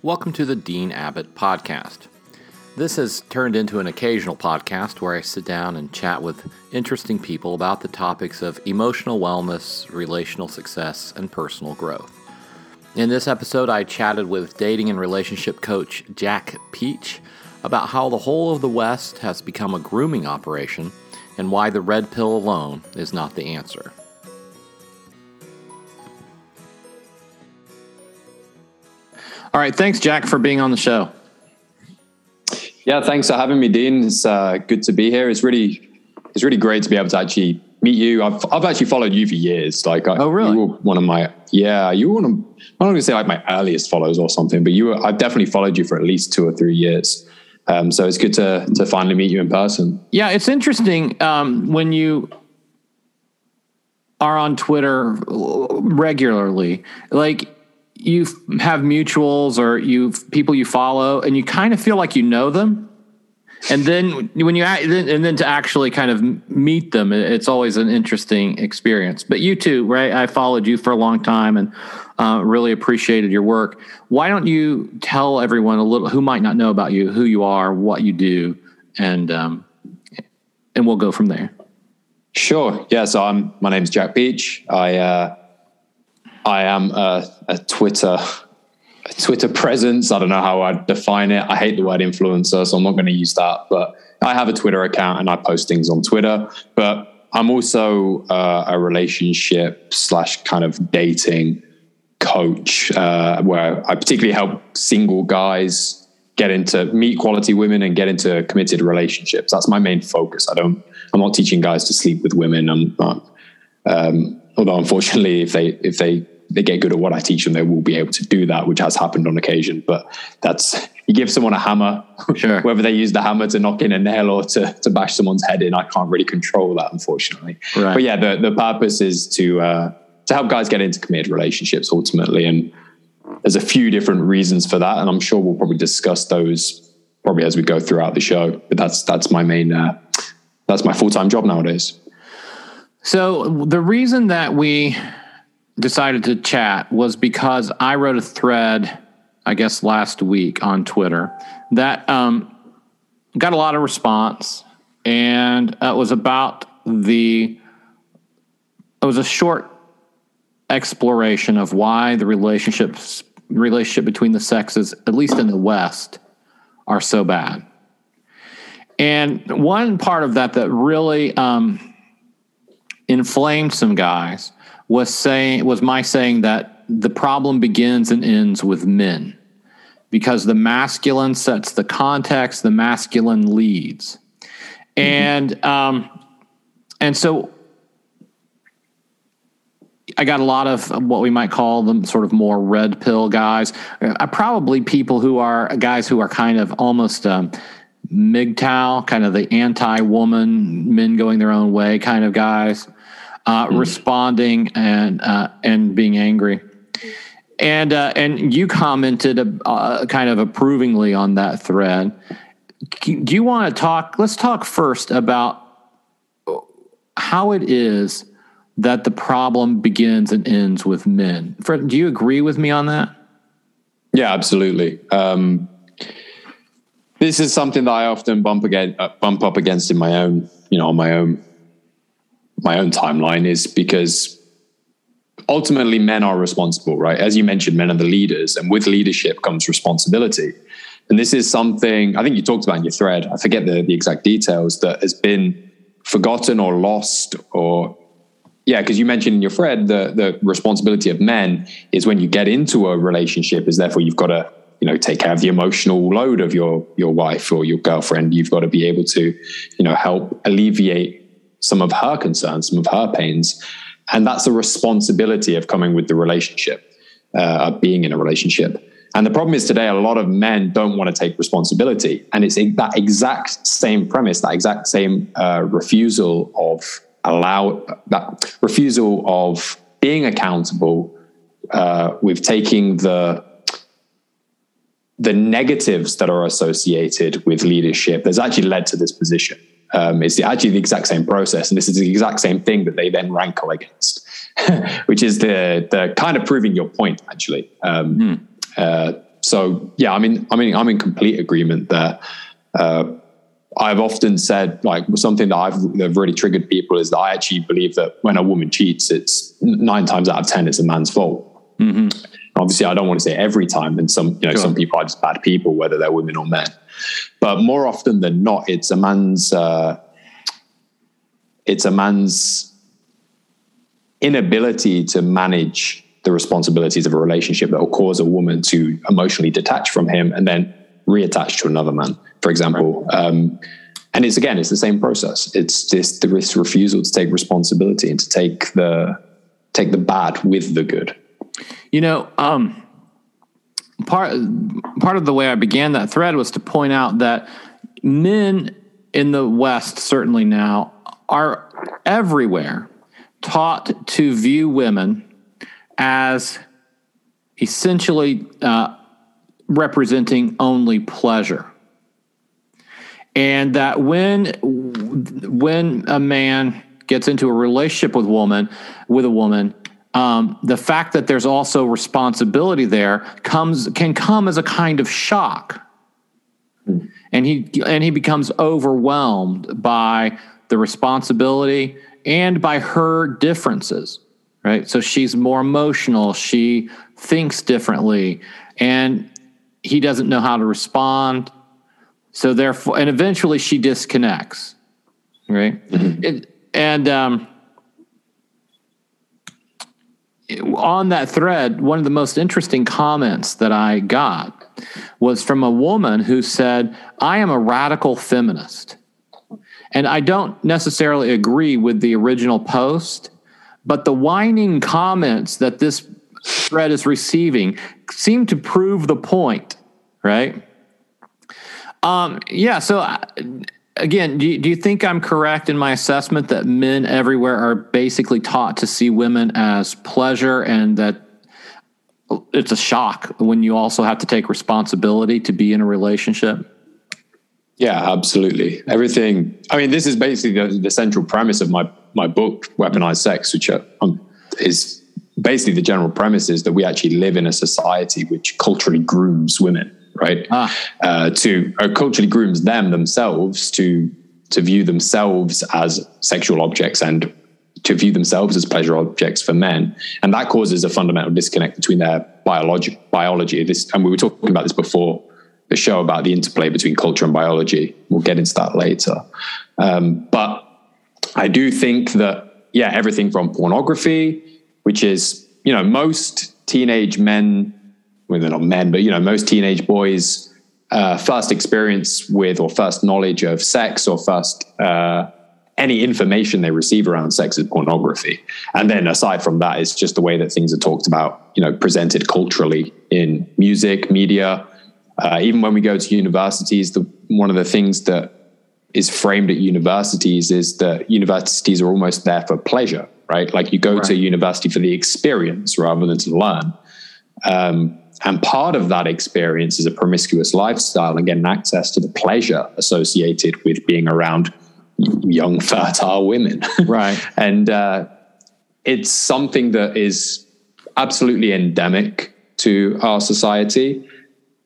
Welcome to the Dean Abbott Podcast. This has turned into an occasional podcast where I sit down and chat with interesting people about the topics of emotional wellness, relational success, and personal growth. In this episode, I chatted with dating and relationship coach Jack Peach about how the whole of the West has become a grooming operation and why the red pill alone is not the answer. All right, thanks, Jack, for being on the show. Yeah, thanks for having me, Dean. It's uh, good to be here. It's really, it's really great to be able to actually meet you. I've, I've actually followed you for years. Like, oh, really? You were one of my, yeah, you were one of, I'm not going to say like my earliest followers or something, but you were, I've definitely followed you for at least two or three years. Um, so it's good to to finally meet you in person. Yeah, it's interesting um, when you are on Twitter regularly. Like you have mutuals or you people you follow, and you kind of feel like you know them. And then when you and then to actually kind of meet them, it's always an interesting experience. But you too, right? I followed you for a long time and uh, really appreciated your work. Why don't you tell everyone a little who might not know about you, who you are, what you do, and um, and we'll go from there. Sure. Yeah. So I'm. My name's Jack Peach I uh, I am a, a Twitter a Twitter presence. I don't know how I'd define it. I hate the word influencer, so I'm not going to use that. But I have a Twitter account and I post things on Twitter. But I'm also uh, a relationship slash kind of dating coach, uh, where I particularly help single guys get into meet quality women and get into committed relationships. That's my main focus. I don't. I'm not teaching guys to sleep with women. I'm not. Um, although unfortunately, if they if they they get good at what I teach them, they will be able to do that, which has happened on occasion. But that's you give someone a hammer, sure. whether they use the hammer to knock in a nail or to to bash someone's head in, I can't really control that, unfortunately. Right. But yeah, the the purpose is to uh, to help guys get into committed relationships ultimately, and there's a few different reasons for that, and I'm sure we'll probably discuss those probably as we go throughout the show. But that's that's my main uh, that's my full time job nowadays. So the reason that we decided to chat was because I wrote a thread, I guess last week on Twitter that um, got a lot of response, and it was about the. It was a short exploration of why the relationships relationship between the sexes, at least in the West, are so bad. And one part of that that really um, inflamed some guys was saying was my saying that the problem begins and ends with men because the masculine sets the context, the masculine leads, mm-hmm. and um, and so I got a lot of what we might call them sort of more red pill guys. Uh, probably people who are guys who are kind of almost um, MGTOW, kind of the anti woman, men going their own way kind of guys uh, mm. responding and uh, and being angry. And uh, and you commented uh, kind of approvingly on that thread. Do you want to talk? Let's talk first about how it is that the problem begins and ends with men. Do you agree with me on that? Yeah, absolutely. Um, this is something that I often bump again, uh, bump up against in my own, you know, on my own my own timeline is because ultimately men are responsible, right? As you mentioned, men are the leaders, and with leadership comes responsibility. And this is something I think you talked about in your thread. I forget the, the exact details that has been forgotten or lost or yeah, because you mentioned in your thread the the responsibility of men is when you get into a relationship is therefore you've got to you know take care of the emotional load of your your wife or your girlfriend. You've got to be able to you know help alleviate some of her concerns, some of her pains. And that's a responsibility of coming with the relationship, uh, of being in a relationship. And the problem is today, a lot of men don't want to take responsibility. And it's that exact same premise, that exact same uh, refusal of allow that refusal of being accountable uh, with taking the the negatives that are associated with leadership that's actually led to this position um, it's actually the exact same process, and this is the exact same thing that they then rankle against, which is the the kind of proving your point actually. Um, hmm. uh, So yeah, I mean, I mean, I'm in complete agreement there. Uh, I've often said like something that I've that really triggered people is that I actually believe that when a woman cheats, it's nine times out of ten it's a man's fault. Mm-hmm. Obviously, I don't want to say every time, and some you know sure. some people are just bad people, whether they're women or men. But more often than not, it's a man's uh, it's a man's inability to manage the responsibilities of a relationship that will cause a woman to emotionally detach from him and then reattach to another man, for example. Um, and it's again, it's the same process. It's just this refusal to take responsibility and to take the take the bad with the good. You know, um, part part of the way I began that thread was to point out that men in the West, certainly now, are everywhere taught to view women as essentially uh, representing only pleasure. And that when when a man gets into a relationship with woman with a woman, um, the fact that there's also responsibility there comes can come as a kind of shock, and he and he becomes overwhelmed by the responsibility and by her differences. Right, so she's more emotional. She thinks differently, and he doesn't know how to respond. So therefore, and eventually she disconnects, right? Mm-hmm. It, and um, on that thread, one of the most interesting comments that I got was from a woman who said, I am a radical feminist. And I don't necessarily agree with the original post, but the whining comments that this thread is receiving seem to prove the point, right? Um, yeah. So, uh, again, do you, do you think I'm correct in my assessment that men everywhere are basically taught to see women as pleasure and that it's a shock when you also have to take responsibility to be in a relationship? Yeah, absolutely. Everything. I mean, this is basically the, the central premise of my my book, Weaponized Sex, which are, um, is basically the general premise is that we actually live in a society which culturally grooms women, right? Ah. Uh, to uh, culturally grooms them themselves to to view themselves as sexual objects and to view themselves as pleasure objects for men, and that causes a fundamental disconnect between their biology. Biology. This, and we were talking about this before the show about the interplay between culture and biology. We'll get into that later. Um, but I do think that yeah, everything from pornography which is, you know, most teenage men, well, they're not men, but, you know, most teenage boys' uh, first experience with or first knowledge of sex or first uh, any information they receive around sex is pornography. And then aside from that, it's just the way that things are talked about, you know, presented culturally in music, media. Uh, even when we go to universities, the, one of the things that is framed at universities is that universities are almost there for pleasure right? Like you go right. to university for the experience rather than to learn. Um, and part of that experience is a promiscuous lifestyle and getting access to the pleasure associated with being around young, fertile women. Right. and uh, it's something that is absolutely endemic to our society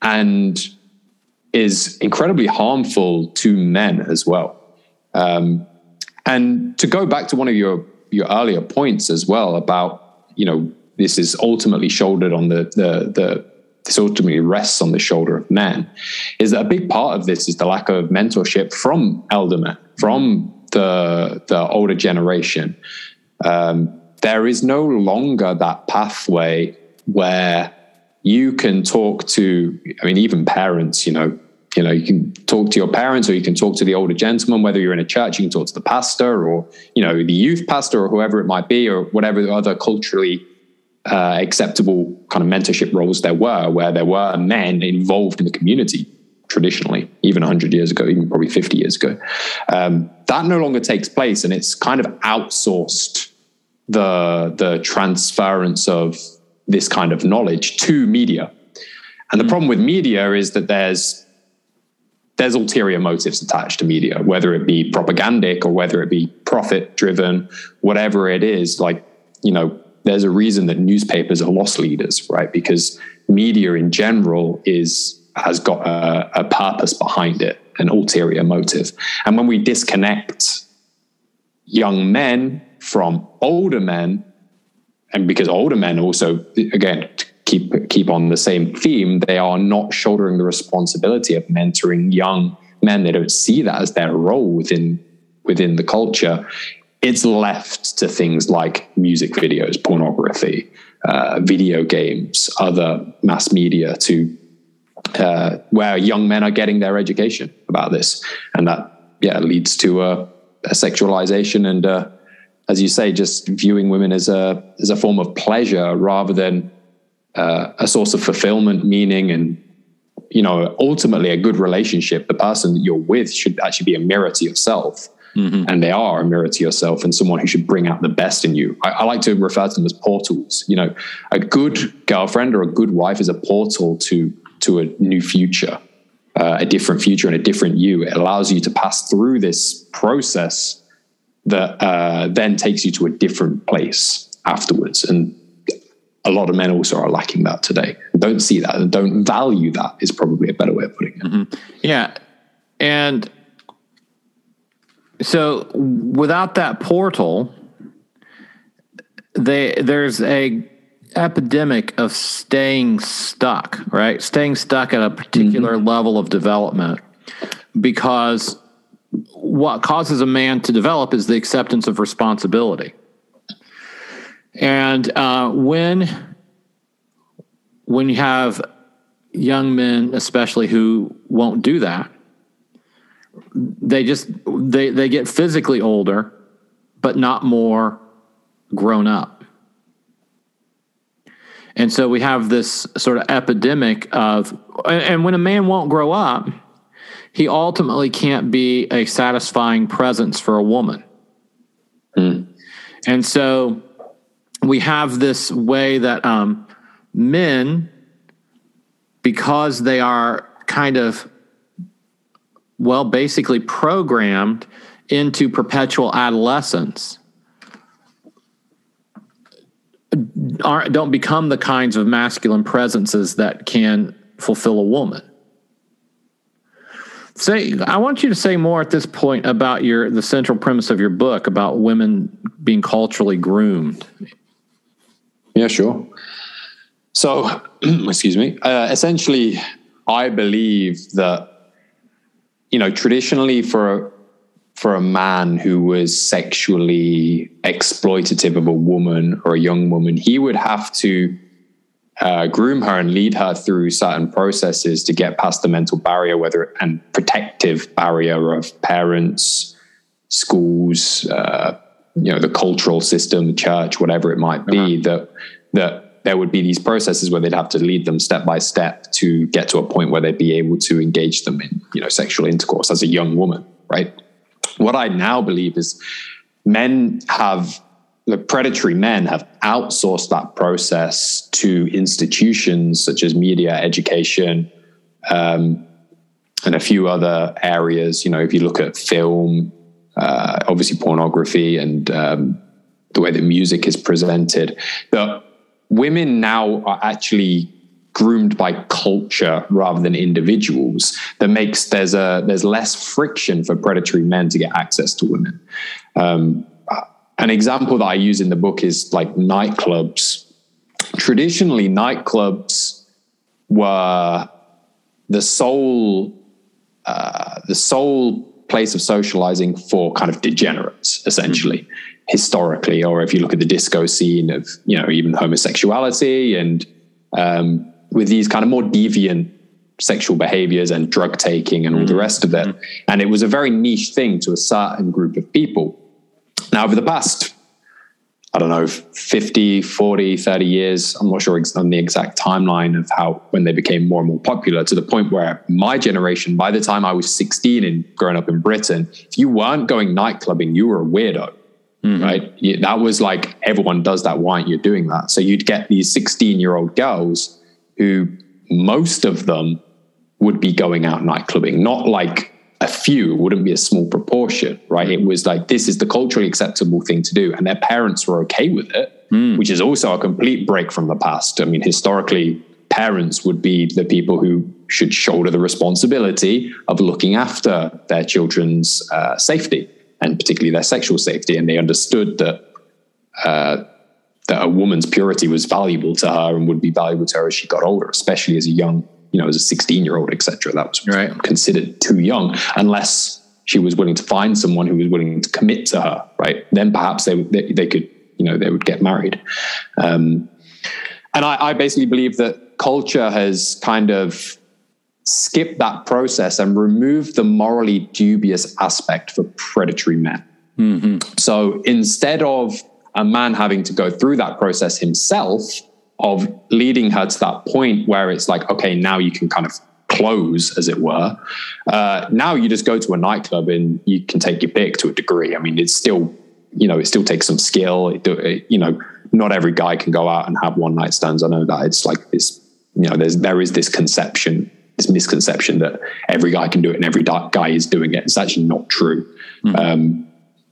and is incredibly harmful to men as well. Um, and to go back to one of your your earlier points as well about you know this is ultimately shouldered on the the the this ultimately rests on the shoulder of men is that a big part of this is the lack of mentorship from elder men from the the older generation. Um, there is no longer that pathway where you can talk to i mean even parents you know you know, you can talk to your parents or you can talk to the older gentleman, whether you're in a church, you can talk to the pastor or, you know, the youth pastor or whoever it might be, or whatever other culturally uh, acceptable kind of mentorship roles there were, where there were men involved in the community traditionally, even 100 years ago, even probably 50 years ago. Um, that no longer takes place and it's kind of outsourced the, the transference of this kind of knowledge to media. And the hmm. problem with media is that there's there's ulterior motives attached to media, whether it be propagandic or whether it be profit driven, whatever it is. Like, you know, there's a reason that newspapers are loss leaders, right? Because media in general is has got a, a purpose behind it, an ulterior motive. And when we disconnect young men from older men, and because older men also, again, keep keep on the same theme, they are not shouldering the responsibility of mentoring young men. They don't see that as their role within within the culture. It's left to things like music videos, pornography, uh, video games, other mass media to uh, where young men are getting their education about this, and that yeah leads to a, a sexualization and uh, as you say, just viewing women as a as a form of pleasure rather than uh, a source of fulfillment, meaning, and you know, ultimately a good relationship. The person that you're with should actually be a mirror to yourself. Mm-hmm. And they are a mirror to yourself and someone who should bring out the best in you. I, I like to refer to them as portals. You know, a good girlfriend or a good wife is a portal to to a new future, uh, a different future and a different you. It allows you to pass through this process that uh, then takes you to a different place afterwards. And a lot of men also are lacking that today. Don't see that and don't value that is probably a better way of putting it. Mm-hmm. Yeah. And so without that portal, they there's a epidemic of staying stuck, right? Staying stuck at a particular mm-hmm. level of development because what causes a man to develop is the acceptance of responsibility. And uh, when when you have young men, especially who won't do that, they just they they get physically older, but not more grown up. And so we have this sort of epidemic of, and when a man won't grow up, he ultimately can't be a satisfying presence for a woman. Mm. And so we have this way that um, men, because they are kind of, well, basically programmed into perpetual adolescence, aren't don't become the kinds of masculine presences that can fulfill a woman. Say, I want you to say more at this point about your the central premise of your book about women being culturally groomed. Yeah, sure. So, excuse me. Uh, essentially, I believe that you know traditionally for for a man who was sexually exploitative of a woman or a young woman, he would have to uh, groom her and lead her through certain processes to get past the mental barrier, whether and protective barrier of parents, schools, uh, you know, the cultural system, church, whatever it might be. Uh-huh. That that there would be these processes where they'd have to lead them step by step to get to a point where they'd be able to engage them in you know sexual intercourse as a young woman, right? What I now believe is men have the predatory men have outsourced that process to institutions such as media, education, um, and a few other areas. You know, if you look at film, uh, obviously pornography, and um, the way that music is presented, that women now are actually groomed by culture rather than individuals that makes there's a there's less friction for predatory men to get access to women um, an example that I use in the book is like nightclubs. Traditionally, nightclubs were the sole uh, the sole place of socializing for kind of degenerates, essentially, mm-hmm. Historically. Or if you look at the disco scene of you know even homosexuality and um, with these kind of more deviant sexual behaviors and drug taking and all mm-hmm. the rest of it, mm-hmm. and it was a very niche thing to a certain group of people. Now, over the past, I don't know, 50, 40, 30 years, I'm not sure on the exact timeline of how when they became more and more popular to the point where my generation, by the time I was 16 and growing up in Britain, if you weren't going nightclubbing, you were a weirdo. Mm-hmm. Right. That was like everyone does that. Why aren't you doing that? So you'd get these 16 year old girls who most of them would be going out nightclubbing, not like a few wouldn't be a small proportion, right? It was like this is the culturally acceptable thing to do, and their parents were okay with it, mm. which is also a complete break from the past. I mean, historically, parents would be the people who should shoulder the responsibility of looking after their children's uh, safety and particularly their sexual safety. And they understood that uh, that a woman's purity was valuable to her and would be valuable to her as she got older, especially as a young, you know, as a 16 year old, etc. That was right. considered too young, unless she was willing to find someone who was willing to commit to her. Right, then perhaps they they, they could, you know, they would get married. Um, and I, I basically believe that culture has kind of skipped that process and remove the morally dubious aspect for predatory men. Mm-hmm. So instead of a man having to go through that process himself of leading her to that point where it's like, okay, now you can kind of close, as it were. Uh, now you just go to a nightclub and you can take your pick to a degree. I mean, it's still, you know, it still takes some skill. It, it, you know, not every guy can go out and have one night stands. I know that it's like this, you know, there's there is this conception, this misconception that every guy can do it and every guy is doing it. It's actually not true. Mm-hmm. Um,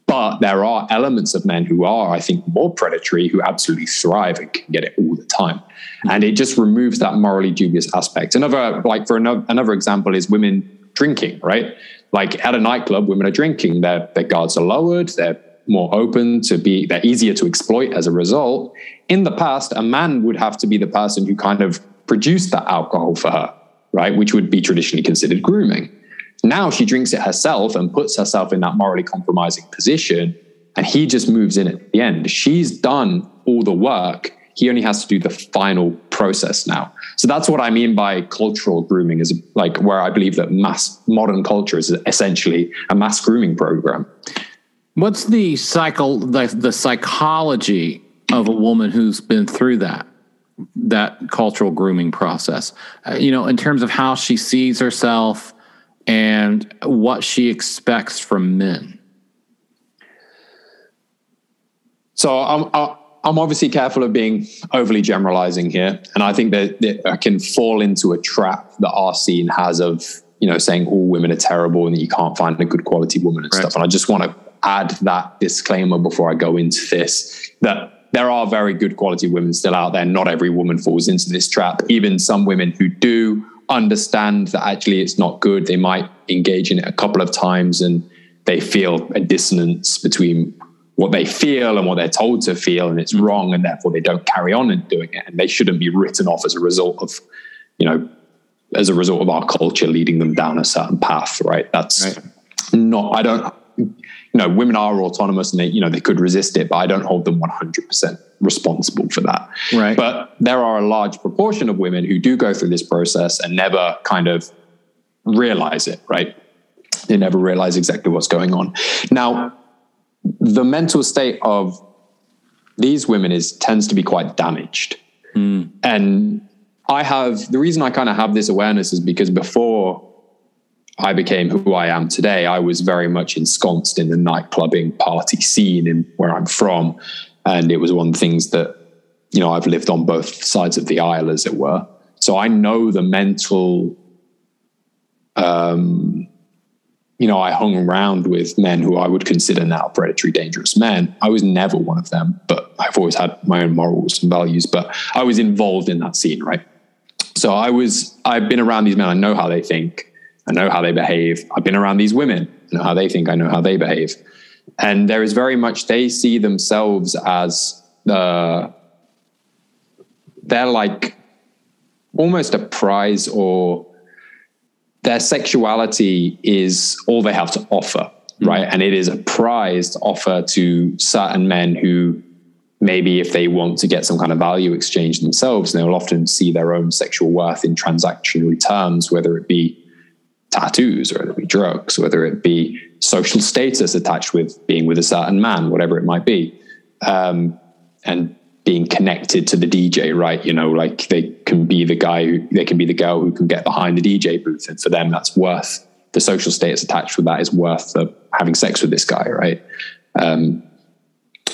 but there are elements of men who are, I think, more predatory, who absolutely thrive and can get it all the time. Mm-hmm. And it just removes that morally dubious aspect. Another, like for another, another example is women drinking, right? Like at a nightclub, women are drinking, their, their guards are lowered, they're more open to be, they're easier to exploit as a result. In the past, a man would have to be the person who kind of produced that alcohol for her, right? Which would be traditionally considered grooming. Now she drinks it herself and puts herself in that morally compromising position. And he just moves in at the end. She's done all the work. He only has to do the final process now. So that's what I mean by cultural grooming is like where I believe that mass modern culture is essentially a mass grooming program. What's the cycle, the, the psychology of a woman who's been through that? That cultural grooming process uh, you know in terms of how she sees herself and what she expects from men? So I'm I'm obviously careful of being overly generalizing here, and I think that, that I can fall into a trap that our scene has of you know saying all women are terrible and that you can't find a good quality woman and right. stuff. And I just want to add that disclaimer before I go into this that there are very good quality women still out there. Not every woman falls into this trap. Even some women who do understand that actually it's not good. They might engage in it a couple of times and they feel a dissonance between what they feel and what they're told to feel, and it's wrong, and therefore they don't carry on in doing it. And they shouldn't be written off as a result of, you know, as a result of our culture leading them down a certain path, right? That's right. not, I don't, you know, women are autonomous and they, you know, they could resist it, but I don't hold them 100% responsible for that. Right. But there are a large proportion of women who do go through this process and never kind of realize it, right? They never realize exactly what's going on. Now, the mental state of these women is tends to be quite damaged. Mm. And I have the reason I kind of have this awareness is because before I became who I am today, I was very much ensconced in the nightclubbing party scene in where I'm from. And it was one of the things that, you know, I've lived on both sides of the aisle, as it were. So I know the mental, um, you know, I hung around with men who I would consider now predatory, dangerous men. I was never one of them, but I've always had my own morals and values, but I was involved in that scene, right? So I was, I've been around these men. I know how they think. I know how they behave. I've been around these women. I know how they think. I know how they behave. And there is very much, they see themselves as the, they're like almost a prize or their sexuality is all they have to offer, mm. right? And it is a prize to offer to certain men who maybe if they want to get some kind of value exchange themselves, they will often see their own sexual worth in transactional terms, whether it be tattoos, or whether it be drugs, whether it be social status attached with being with a certain man, whatever it might be. Um, and being connected to the DJ, right? You know, like they can be the guy who they can be the girl who can get behind the DJ booth. And for them, that's worth the social status attached with that is worth the, having sex with this guy, right? Um,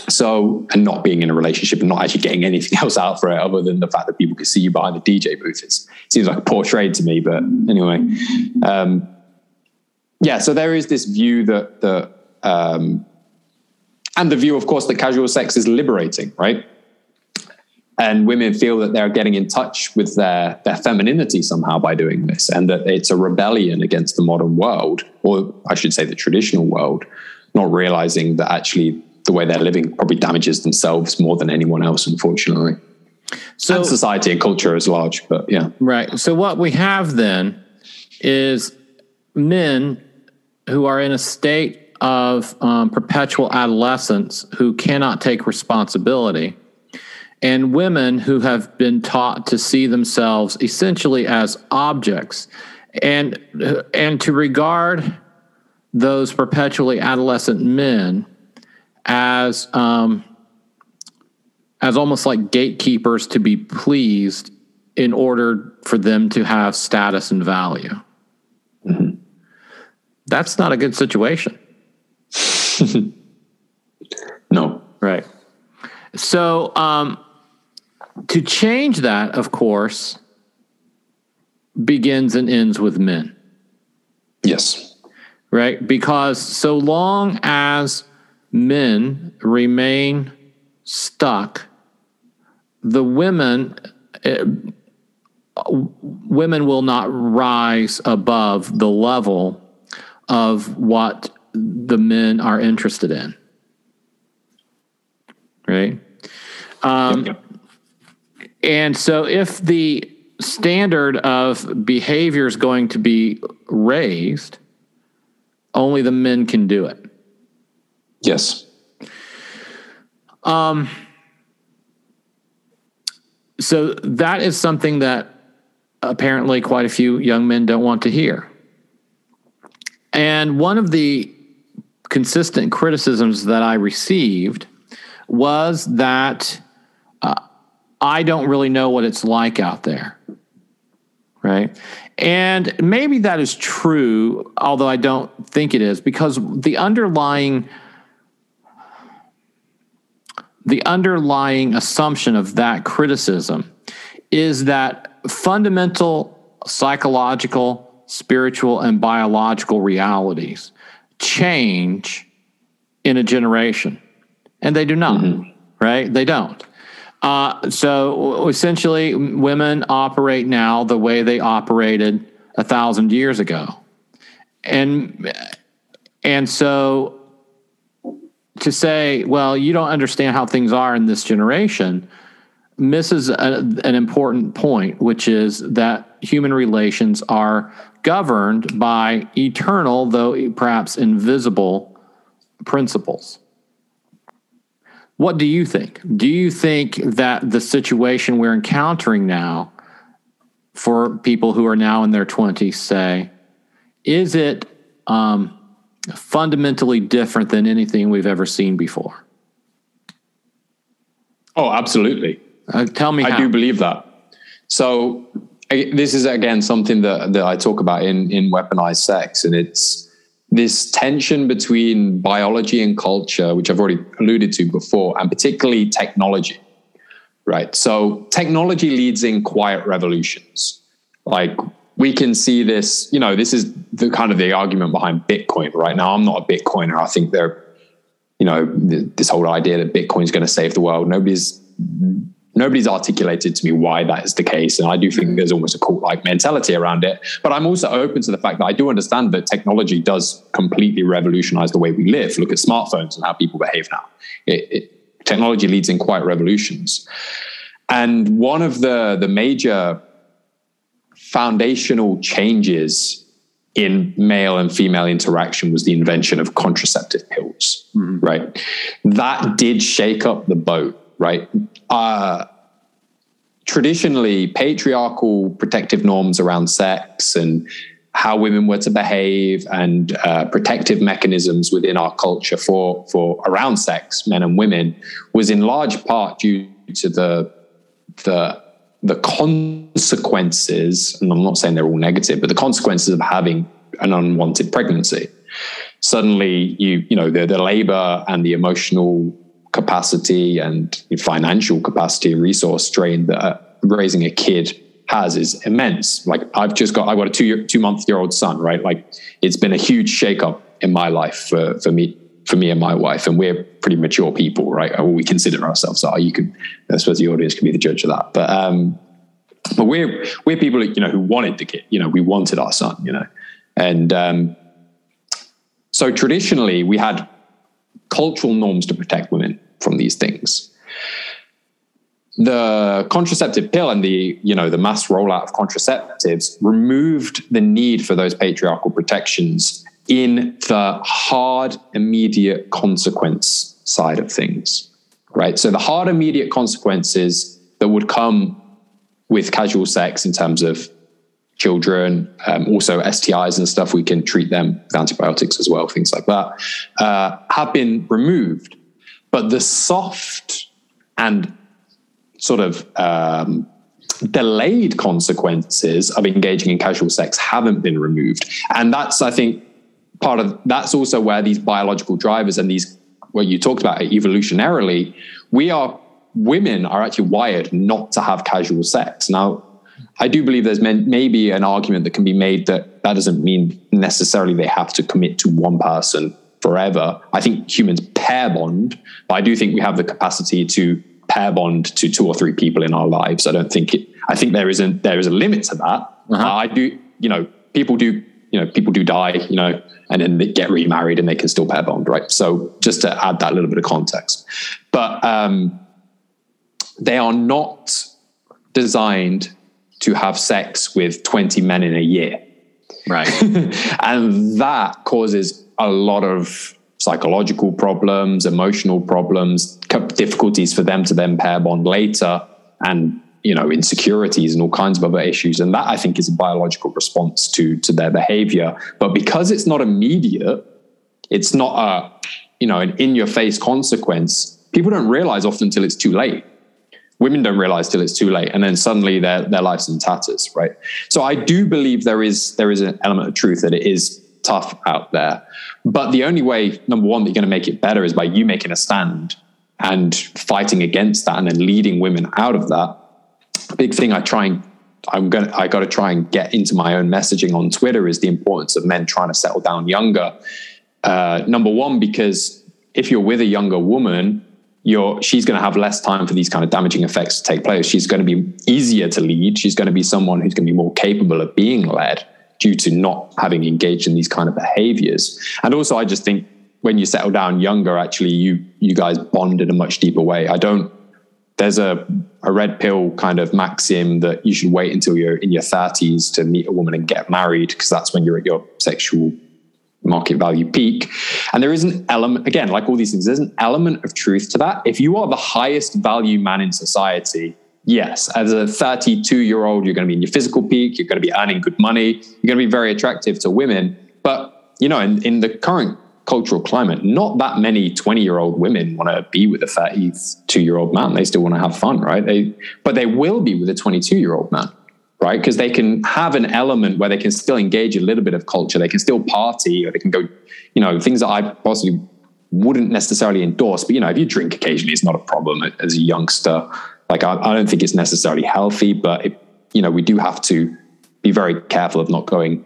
so, and not being in a relationship and not actually getting anything else out for it other than the fact that people can see you behind the DJ booth. It's, it seems like a poor trade to me, but anyway. Um, yeah, so there is this view that, that um, and the view, of course, that casual sex is liberating, right? and women feel that they're getting in touch with their their femininity somehow by doing this and that it's a rebellion against the modern world or i should say the traditional world not realizing that actually the way they're living probably damages themselves more than anyone else unfortunately. So and society and culture is large but yeah. Right. So what we have then is men who are in a state of um, perpetual adolescence who cannot take responsibility and women who have been taught to see themselves essentially as objects. And and to regard those perpetually adolescent men as um, as almost like gatekeepers to be pleased in order for them to have status and value. Mm-hmm. That's not a good situation. no. Right. So, um, to change that, of course, begins and ends with men. Yes. Right? Because so long as men remain stuck, the women. Uh, women will not rise above the level of what the men are interested in. Right? Um, yep. And so if the standard of behavior is going to be raised, only the men can do it. Yes. Um, so that is something that apparently quite a few young men don't want to hear. And one of the consistent criticisms that I received was that uh, I don't really know what it's like out there. Right. And maybe that is true, although I don't think it is, because the underlying the underlying assumption of that criticism is that fundamental psychological, spiritual, and biological realities change in a generation. And they do not, mm-hmm. right? They don't. Uh, so essentially, women operate now the way they operated a thousand years ago, and and so to say, well, you don't understand how things are in this generation, misses a, an important point, which is that human relations are governed by eternal, though perhaps invisible, principles. What do you think? Do you think that the situation we're encountering now for people who are now in their 20s, say, is it um, fundamentally different than anything we've ever seen before? Oh, absolutely. Uh, tell me, I how. do believe that. So, I, this is again something that, that I talk about in, in weaponized sex, and it's this tension between biology and culture, which I've already alluded to before, and particularly technology, right? So technology leads in quiet revolutions. Like we can see this, you know, this is the kind of the argument behind Bitcoin right now. I'm not a Bitcoiner. I think they're, you know, this whole idea that Bitcoin is going to save the world. Nobody's nobody's articulated to me why that is the case. And I do think there's almost a cult like mentality around it. But I'm also open to the fact that I do understand that technology does completely revolutionize the way we live. Look at smartphones and how people behave now. It, it, technology leads in quiet revolutions. And one of the, the major foundational changes in male and female interaction was the invention of contraceptive pills, mm-hmm. right? That did shake up the boat right? Uh, traditionally, patriarchal protective norms around sex and how women were to behave and uh, protective mechanisms within our culture for for around sex, men and women, was in large part due to the the the consequences, and I'm not saying they're all negative, but the consequences of having an unwanted pregnancy. Suddenly, you you know the the labor and the emotional capacity and financial capacity resource strain that uh, raising a kid has is immense. Like I've just got, I've got a two year, two month year old son, right? Like it's been a huge shakeup in my life for, for me for me and my wife, and we're pretty mature people, right? Or we consider ourselves are. You could, I suppose, the audience can be the judge of that. But um, but we're we're people, you know, who wanted the kid. You know, we wanted our son. You know, and um, so traditionally we had cultural norms to protect women from these things. The contraceptive pill and the you know the mass rollout of contraceptives removed the need for those patriarchal protections in the hard immediate consequence side of things right? So the hard immediate consequences that would come with casual sex in terms of children um, also stis and stuff we can treat them with antibiotics as well things like that uh, have been removed. But the soft and sort of um, delayed consequences of engaging in casual sex haven't been removed. And that's i think part of that's also where these biological drivers and these what you talked about evolutionarily we are women are actually wired not to have casual sex. Now i do believe there's maybe an argument that can be made that that doesn't mean necessarily they have to commit to one person forever. I think humans pair bond but i do think we have the capacity to pair bond to two or three people in our lives. I don't think it i think there is a there is a limit to that. Uh-huh. i do you know people do you know people do die you know and then they get remarried and they can still pair bond, right? So just to add that little bit of context, but um, they are not designed to have sex with 20 men in a year. Right. and that causes a lot of psychological problems, emotional problems, difficulties for them to then pair bond later and you know insecurities and all kinds of other issues. And that i think is a biological response to to their behavior. But because it's not immediate it's not a you know an in your face consequence people don't realize often until it's too late. Women don't realize till it's too late. And then suddenly their their life's in tatters right? So i do believe there is there is an element of truth that it is tough out there. But the only way number one that you're going to make it better is by you making a stand and fighting against that and then leading women out of that big thing I try and I'm gonna I got to try and get into my own messaging on Twitter is the importance of men trying to settle down younger. Uh, number one, because if you're with a younger woman, you're she's going to have less time for these kind of damaging effects to take place. She's going to be easier to lead. She's going to be someone who's going to be more capable of being led due to not having engaged in these kind of behaviors. And also, I just think when you settle down younger, actually, you you guys bond in a much deeper way. I don't there's a, a red pill kind of maxim that you should wait until you're in your 30s to meet a woman and get married because that's when you're at your sexual market value peak. And there is an element, again, like all these things, there's an element of truth to that. If you are the highest value man in society, yes, as a 32 year old, you're going to be in your physical peak, you're going to be earning good money, you're going to be very attractive to women. But, you know, in, in the current cultural climate, not that many 20 year old women want to be with a 32 year old man. They still want to have fun, right? They, but they will be with a 22 year old man, right? Because they can have an element where they can still engage a little bit of culture. They can still party or they can go, you know, things that I possibly wouldn't necessarily endorse. But, you know, if you drink occasionally, it's not a problem as a youngster. Like, I, I don't think it's necessarily healthy, but, it, you know, we do have to be very careful of not going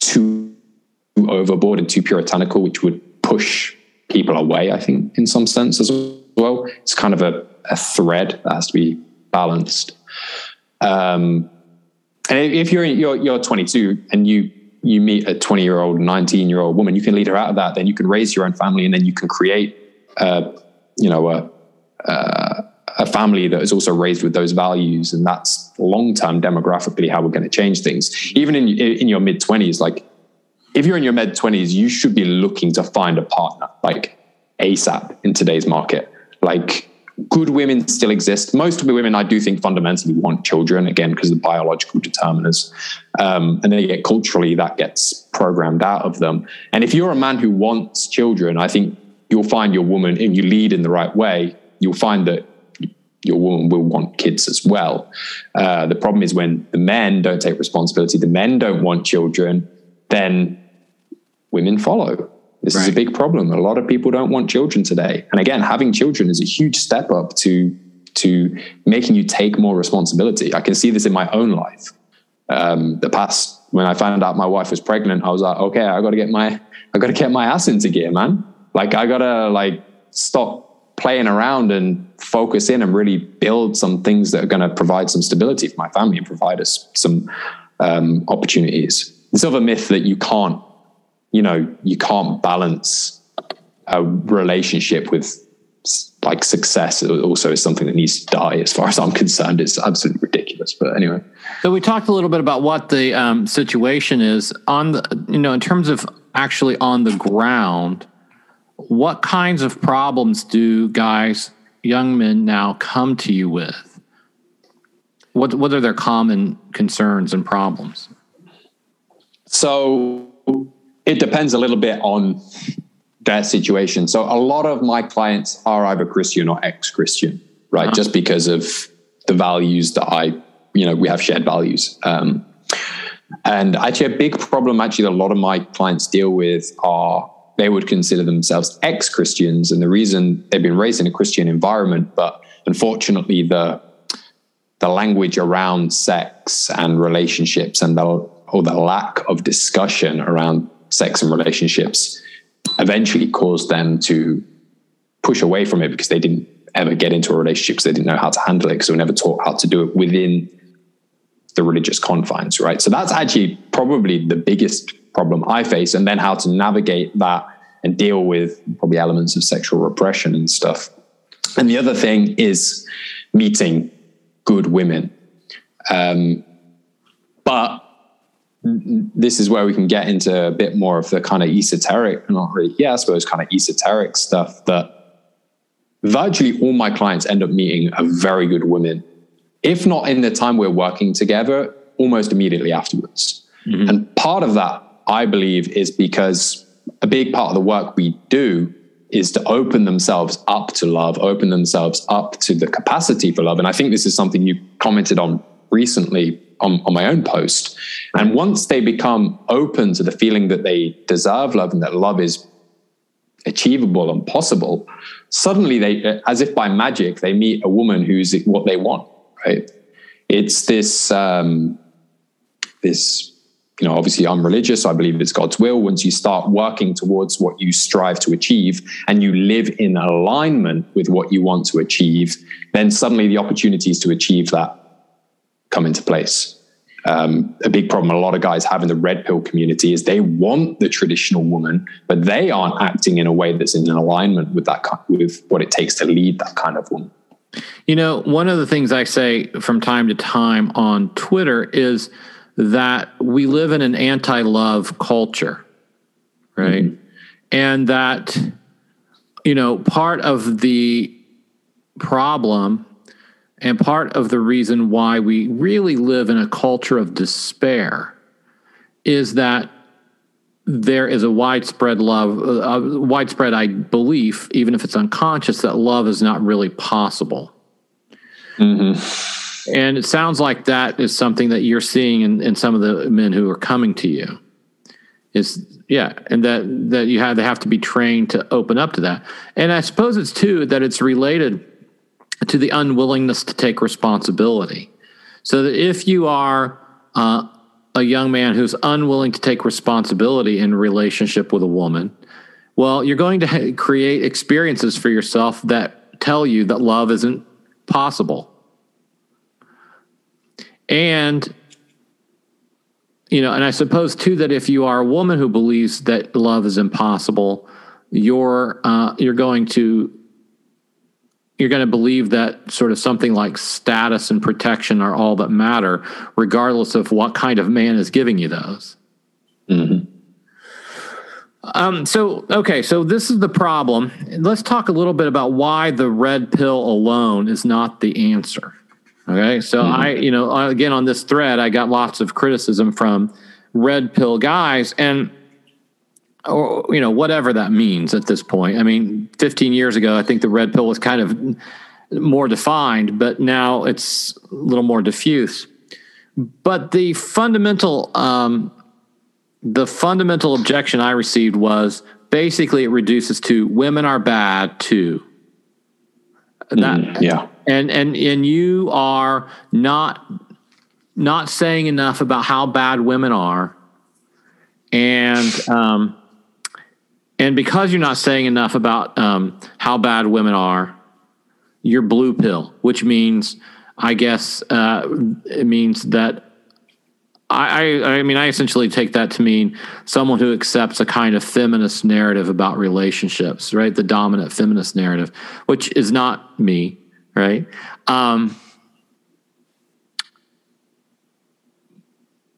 too overboard and too puritanical, which would push people away, I think, in some sense as well. It's kind of a, a thread that has to be balanced. Um, and if you're, you're, you're 22 and you, you meet a 20 year old, 19 year old woman, you can lead her out of that. Then you can raise your own family and then you can create, uh, you know, a, a family that is also raised with those values. And that's long term demographically how we're going to change things. Even in, in your mid 20s, like if you're in your mid 20s, you should be looking to find a partner like ASAP in today's market. Like good women still exist. Most of the women I do think fundamentally want children, again, because of the biological determiners. Um, and then get culturally that gets programmed out of them. And if you're a man who wants children, I think you'll find your woman, if you lead in the right way, you'll find that your woman will want kids as well. Uh, the problem is when the men don't take responsibility, the men don't want children, then women follow. This right. is a big problem. A lot of people don't want children today. And again, having children is a huge step up to to making you take more responsibility. I can see this in my own life. Um, the past when I found out my wife was pregnant, I was like, okay, I got to get my, I got to get my ass into gear, man. Like I got to like stop playing around and focus in and really build some things that are going to provide some stability for my family and provide us some um, opportunities. It's sort of a myth that you can't, you know, you can't balance a relationship with like success. Also is something that needs to die as far as i'm concerned. It's absolutely ridiculous but anyway. So we talked a little bit about what the um, situation is. On the you know in terms of actually on the ground what kinds of problems do guys young men now come to you with? What what are their common concerns and problems? So it depends a little bit on their situation. So a lot of my clients are either Christian or ex-Christian, right? Uh-huh. Just because of the values that I, you know, we have shared values. Um, and actually, a big problem actually that a lot of my clients deal with are they would consider themselves ex-Christians, and the reason they've been raised in a Christian environment, but unfortunately the the language around sex and relationships and the or the lack of discussion around sex and relationships eventually caused them to push away from it because they didn't ever get into a relationship because they didn't know how to handle it because they were never taught how to do it within the religious confines, right? So that's actually probably the biggest problem I face, and then how to navigate that and deal with probably elements of sexual repression and stuff. And the other thing is meeting good women. Um, but this is where we can get into a bit more of the kind of esoteric, not really, yeah, I suppose kind of esoteric stuff that virtually all my clients end up meeting a very good women, if not in the time we're working together, almost immediately afterwards. Mm-hmm. And part of that, I believe, is because a big part of the work we do is to open themselves up to love, open themselves up to the capacity for love. And I think this is something you commented on recently on, on my own post. And once they become open to the feeling that they deserve love and that love is achievable and possible, suddenly they, as if by magic, they meet a woman who's what they want, right? It's this, um, this, you know, obviously I'm religious. So I believe it's God's will. Once you start working towards what you strive to achieve and you live in alignment with what you want to achieve, then suddenly the opportunities to achieve that come into place. Um, a big problem a lot of guys have in the red pill community is they want the traditional woman, but they aren't acting in a way that's in alignment with that with what it takes to lead that kind of woman. You know, one of the things I say from time to time on Twitter is that we live in an anti-love culture, right? Mm-hmm. And that you know, part of the problem and part of the reason why we really live in a culture of despair is that there is a widespread love, a widespread I belief, even if it's unconscious, that love is not really possible. Mm-hmm. And it sounds like that is something that you're seeing in, in some of the men who are coming to you. Is yeah, and that that you have they have to be trained to open up to that. And I suppose it's too that it's related to the unwillingness to take responsibility. So that if you are uh, a young man who's unwilling to take responsibility in relationship with a woman, well, you're going to create experiences for yourself that tell you that love isn't possible. And you know, and I suppose too that if you are a woman who believes that love is impossible, you're uh, you're going to you're going to believe that sort of something like status and protection are all that matter, regardless of what kind of man is giving you those. Mm-hmm. Um, so, okay, so this is the problem. Let's talk a little bit about why the red pill alone is not the answer. Okay, so mm-hmm. I, you know, again, on this thread, I got lots of criticism from red pill guys, and or you know whatever that means at this point. I mean, 15 years ago, I think the red pill was kind of more defined, but now it's a little more diffuse. But the fundamental um, the fundamental objection I received was basically it reduces to women are bad too. That, mm, yeah. And and and you are not not saying enough about how bad women are, and um, and because you're not saying enough about um, how bad women are, you're blue pill, which means, I guess, uh, it means that I, I, I mean, I essentially take that to mean someone who accepts a kind of feminist narrative about relationships, right? The dominant feminist narrative, which is not me, right? Um,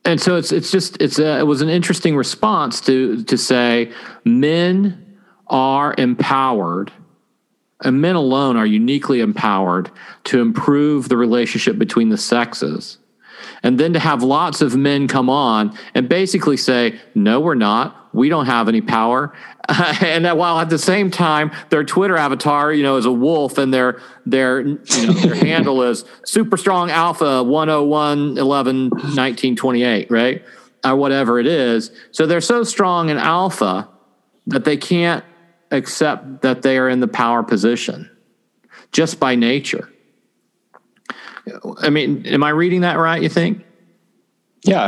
and so it's it's just it's a, it was an interesting response to to say men are empowered and men alone are uniquely empowered to improve the relationship between the sexes and then to have lots of men come on and basically say, no, we're not. We don't have any power. and that while at the same time, their Twitter avatar, you know, is a wolf and their, their, you know, their handle is super strong alpha 101 11 1928, right? Or whatever it is. So they're so strong in alpha that they can't accept that they are in the power position just by nature. I mean, am I reading that right? You think? Yeah,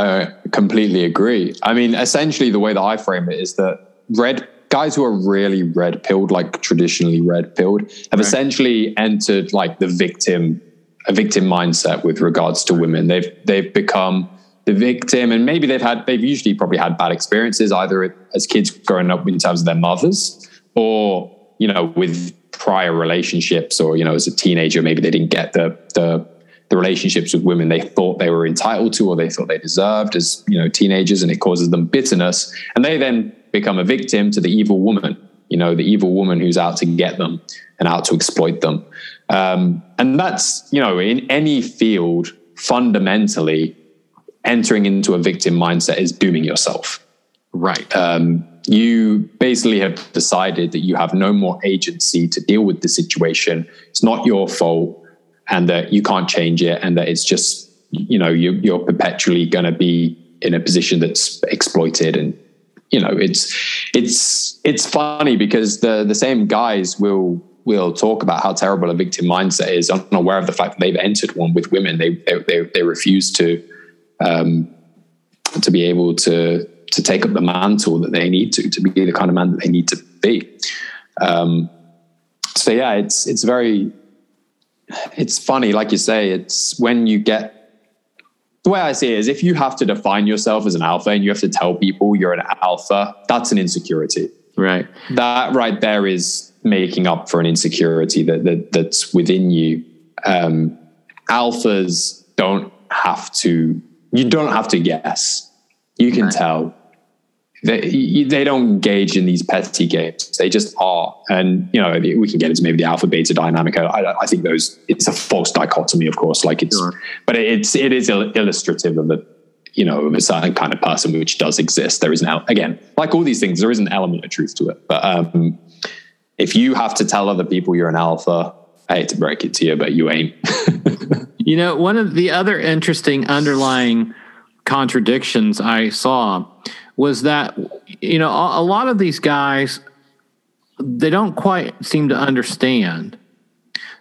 I completely agree. I mean, essentially, the way that I frame it is that red guys who are really red pilled, like traditionally red pilled, have right. essentially entered like the victim, a victim mindset with regards to women. They've they've become the victim, and maybe they've had they've usually probably had bad experiences either as kids growing up in terms of their mothers, or you know with prior relationships, or you know as a teenager maybe they didn't get the the the relationships with women they thought they were entitled to or they thought they deserved as you know teenagers and it causes them bitterness. And they then become a victim to the evil woman you know the evil woman who's out to get them and out to exploit them. Um, and that's you know in any field fundamentally entering into a victim mindset is dooming yourself. Right. Um, you basically have decided that you have no more agency to deal with the situation. It's not your fault and that you can't change it and that it's just you know you, you're perpetually going to be in a position that's exploited. And you know it's it's it's funny because the the same guys will will talk about how terrible a victim mindset is. Unaware of the fact that they've entered one with women. They they they, they refuse to um to be able to to take up the mantle that they need to to be the kind of man that they need to be. Um so yeah it's it's very it's funny, like you say, it's when you get the way I see it is if you have to define yourself as an alpha and you have to tell people you're an alpha, that's an insecurity. Right. That right there is making up for an insecurity that, that that's within you. Um, alphas don't have to, you don't have to guess. You can right. tell they, they don't engage in these petty games. They just are. And, you know, we can get into maybe the alpha beta dynamic. I, I think those, it's a false dichotomy, of course, like it's, sure. but it's, it is illustrative of the, you know, of a certain kind of person which does exist. There is now, again, like all these things, there is an element of truth to it. But um, if you have to tell other people you're an alpha, I hate to break it to you, but you ain't. you know, one of the other interesting underlying contradictions I saw was that you know a, a lot of these guys they don't quite seem to understand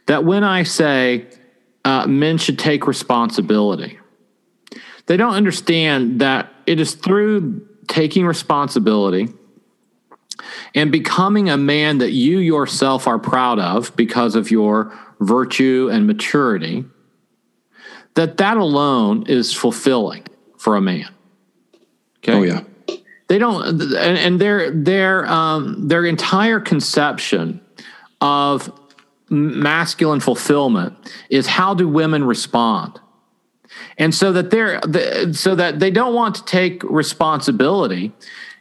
that when I say uh, men should take responsibility, they don't understand that it is through taking responsibility and becoming a man that you yourself are proud of because of your virtue and maturity that that alone is fulfilling for a man. Okay? Oh yeah they don't and, and their their um, their entire conception of masculine fulfillment is how do women respond? And so that they're so that they don't want to take responsibility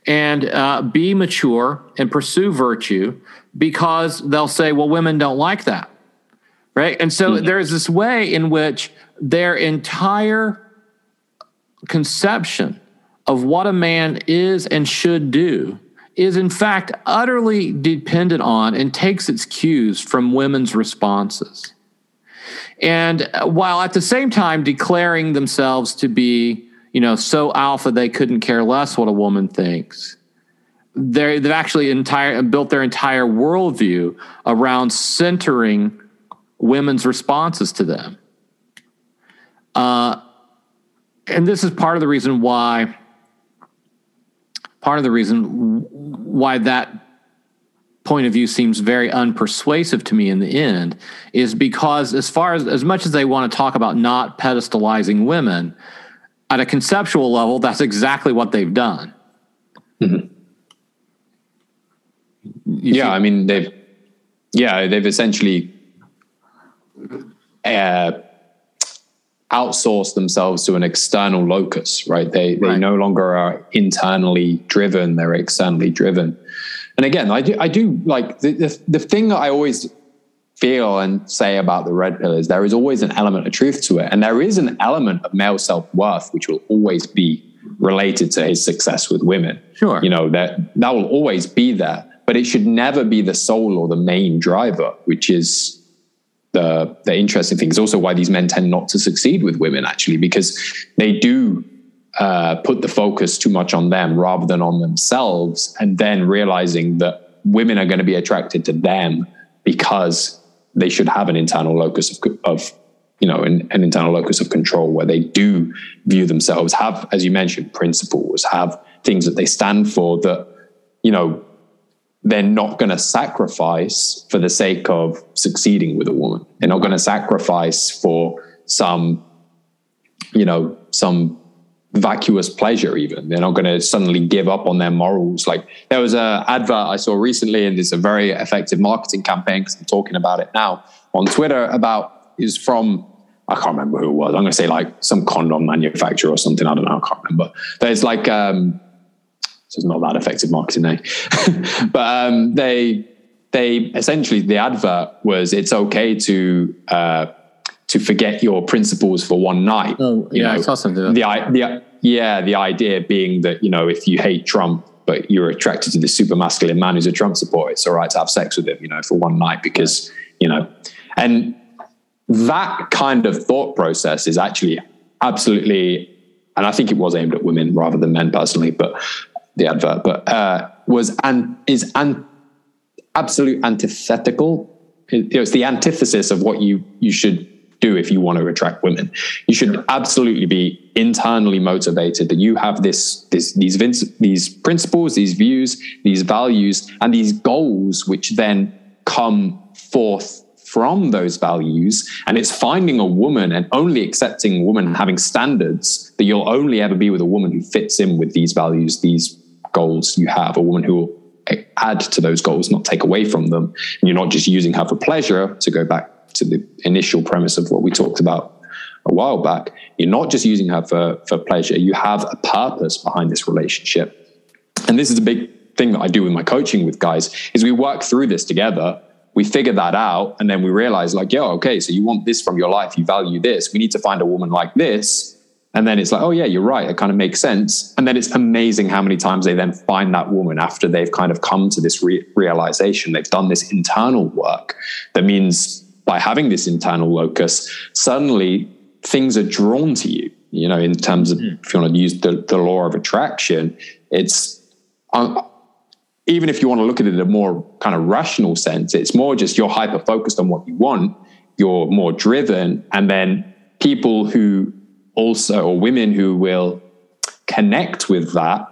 and uh, be mature and pursue virtue because they'll say well women don't like that. Right? And so mm-hmm. there's this way in which their entire conception of what a man is and should do is in fact utterly dependent on and takes its cues from women's responses. And while at the same time declaring themselves to be, you know, so alpha they couldn't care less what a woman thinks, they have actually entire built their entire worldview around centering women's responses to them. Uh, and this is part of the reason why part of the reason why that point of view seems very unpersuasive to me in the end is because as far as as much as they want to talk about not pedestalizing women at a conceptual level that's exactly what they've done mm-hmm. yeah i mean they've yeah they've essentially uh, outsourced themselves to an external locus right they they right. no longer are internally driven they're externally driven and again, I do, I do like the, the, the thing that I always feel and say about the red pill is there is always an element of truth to it. And there is an element of male self worth, which will always be related to his success with women. Sure. You know, that, that will always be there, but it should never be the sole or the main driver, which is the, the interesting thing is also why these men tend not to succeed with women actually, because they do uh, put the focus too much on them rather than on themselves, and then realizing that women are going to be attracted to them because they should have an internal locus of, of you know, an, an, internal locus of control where they do view themselves, have, as you mentioned, principles, have things that they stand for that, you know, they're not going to sacrifice for the sake of succeeding with a woman. They're not going to sacrifice for some, you know, some vacuous pleasure even. They're not going to suddenly give up on their morals. Like there was a advert i saw recently and it's a very effective marketing campaign because i'm talking about it now on twitter about is from i can't remember who it was. I'm going to say like some condom manufacturer or something. I don't know. I can't remember. There's like um so it's not that effective marketing eh? but um they they essentially the advert was it's okay to uh to forget your principles for one night. Oh, yeah, know, I saw something. The, the, yeah, the idea being that, you know, if you hate Trump, but you're attracted to this super masculine man who's a Trump supporter, it's all right to have sex with him, you know, for one night because, you know, and that kind of thought process is actually absolutely, and I think it was aimed at women rather than men personally, but the advert, but uh, was and is an absolute antithetical. It, it's the antithesis of what you you should do if you want to attract women. You should absolutely be internally motivated that you have this, this these these principles, these views, these values, and these goals, which then come forth from those values. And it's finding a woman and only accepting a woman having standards that you'll only ever be with a woman who fits in with these values, these goals you have, a woman who will add to those goals, not take away from them. And you're not just using her for pleasure to go back to the initial premise of what we talked about a while back, you're not just using her for, for pleasure. You have a purpose behind this relationship. And this is a big thing that I do with my coaching with guys is we work through this together. We figure that out. And then we realize like, yo, okay, so you want this from your life. You value this. We need to find a woman like this. And then it's like, oh yeah, you're right. It kind of makes sense. And then it's amazing how many times they then find that woman after they've kind of come to this re- realization. They've done this internal work that means by having this internal locus, suddenly things are drawn to you. You know, in terms of mm. if you want to use the, the law of attraction, it's um, even if you want to look at it in a more kind of rational sense, it's more just you're hyper focused on what you want, you're more driven, and then people who also, or women who will connect with that,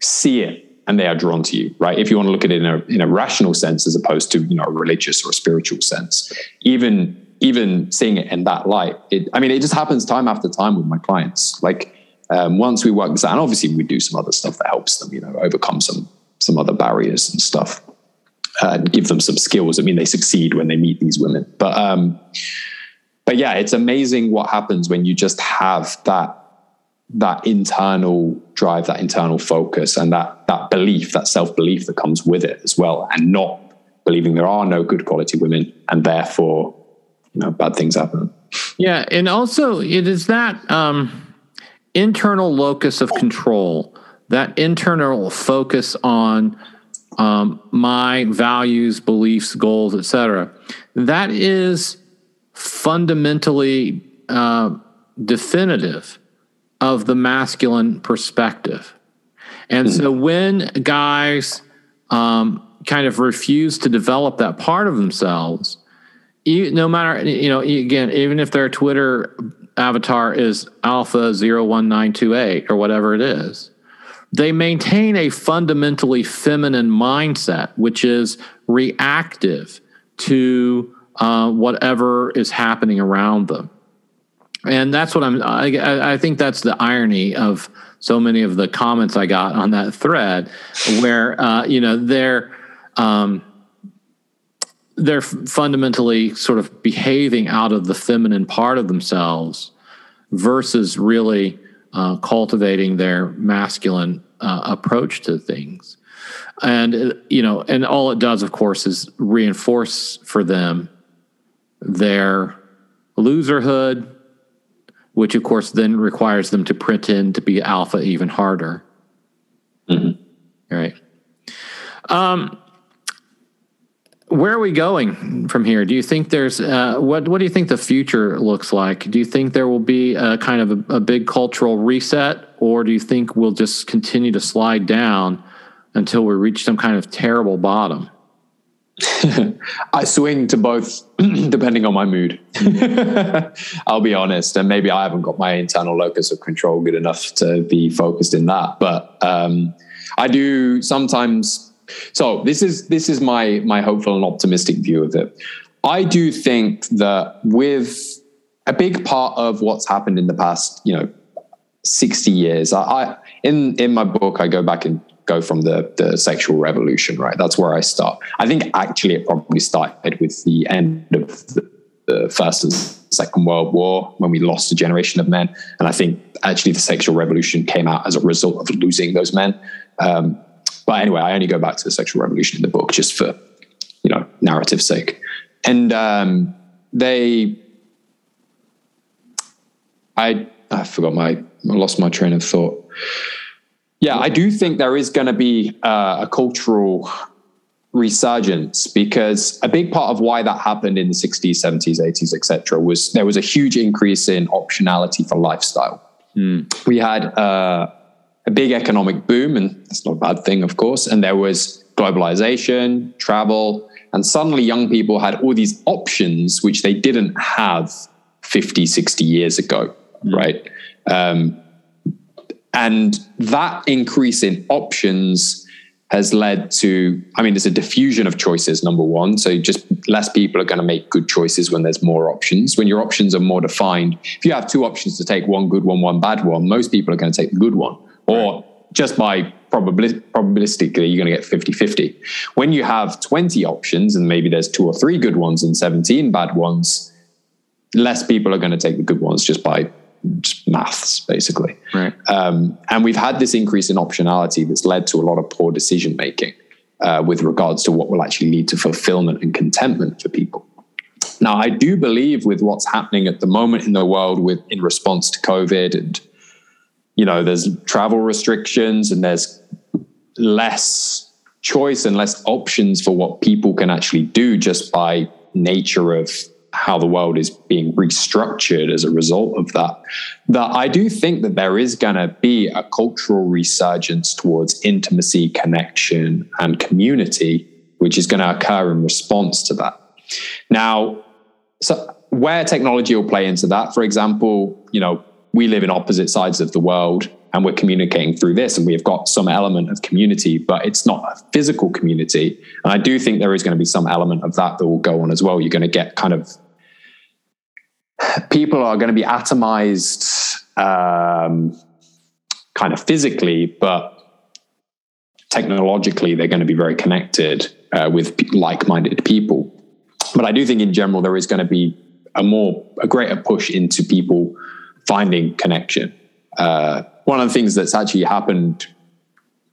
see it and they are drawn to you, right? If you want to look at it in a, in a rational sense, as opposed to, you know, a religious or a spiritual sense, even, even seeing it in that light, it, I mean, it just happens time after time with my clients. Like, um, once we work this out, and obviously we do some other stuff that helps them, you know, overcome some, some other barriers and stuff, uh, and give them some skills. I mean, they succeed when they meet these women, but, um, but yeah, it's amazing what happens when you just have that that internal drive, that internal focus, and that that belief, that self belief that comes with it as well, and not believing there are no good quality women, and therefore, you know, bad things happen. Yeah, and also it is that um, internal locus of control, that internal focus on um, my values, beliefs, goals, etc. That is fundamentally uh, definitive of the masculine perspective. And so hmm. when guys um, kind of refuse to develop that part of themselves, you, no matter, you know, again, even if their Twitter avatar is alpha 01928 or whatever it is. They maintain a fundamentally feminine mindset, which is reactive to uh, whatever is happening around them. And that's what I'm, I, I think that's the irony of so many of the comments I got on that thread, where, uh, you know, they're, um, they're fundamentally sort of behaving out of the feminine part of themselves versus really uh, cultivating their masculine uh, approach to things and uh, you know and all it does of course is reinforce for them their loserhood which of course then requires them to pretend to be alpha even harder mm-hmm. right um where are we going from here? Do you think there's uh, what? What do you think the future looks like? Do you think there will be a kind of a, a big cultural reset, or do you think we'll just continue to slide down until we reach some kind of terrible bottom? I swing to both depending on my mood. I'll be honest, and maybe I haven't got my internal locus of control good enough to be focused in that, but um, I do sometimes so this is this is my my hopeful and optimistic view of it. I do think that with a big part of what's happened in the past, you know, 60 years, I, I in in my book I go back and go from the the sexual revolution, right? That's where I start. I think actually it probably started with the end of the, the first and second world war when we lost a generation of men and i think actually the sexual revolution came out as a result of losing those men um, but anyway, I only go back to the sexual revolution in the book just for, you know, narrative sake. And um, they, I, I forgot my, I lost my train of thought. Yeah, I do think there is going to be uh, a cultural resurgence because a big part of why that happened in the 60s 70s 80s etc was there was a huge increase in optionality for lifestyle mm. we had uh, a big economic boom, and that's not a bad thing, of course. And there was globalization, travel, and suddenly young people had all these options which they didn't have 50, 60 years ago, mm. right? Um, and that increase in options has led to, I mean, there's a diffusion of choices, number one. So just less people are going to make good choices when there's more options. When your options are more defined, if you have two options to take, one good one, one bad one, most people are going to take the good one or just by probabilistically you're going to get 50-50 when you have 20 options and maybe there's two or three good ones and 17 bad ones less people are going to take the good ones just by maths basically. Right. Um, and we've had this increase in optionality that's led to a lot of poor decision making uh, with regards to what will actually lead to fulfillment and contentment for people. Now i do believe with what's happening at the moment in the world with in response to covid and you know, there's travel restrictions and there's less choice and less options for what people can actually do just by nature of how the world is being restructured as a result of that. That I do think that there is going to be a cultural resurgence towards intimacy, connection, and community, which is going to occur in response to that. Now, so where technology will play into that, for example, you know, we live in opposite sides of the world and we're communicating through this and we have got some element of community but it's not a physical community and i do think there is going to be some element of that that will go on as well you're going to get kind of people are going to be atomized um, kind of physically but technologically they're going to be very connected uh, with like-minded people but i do think in general there is going to be a more a greater push into people finding connection. Uh, one of the things that's actually happened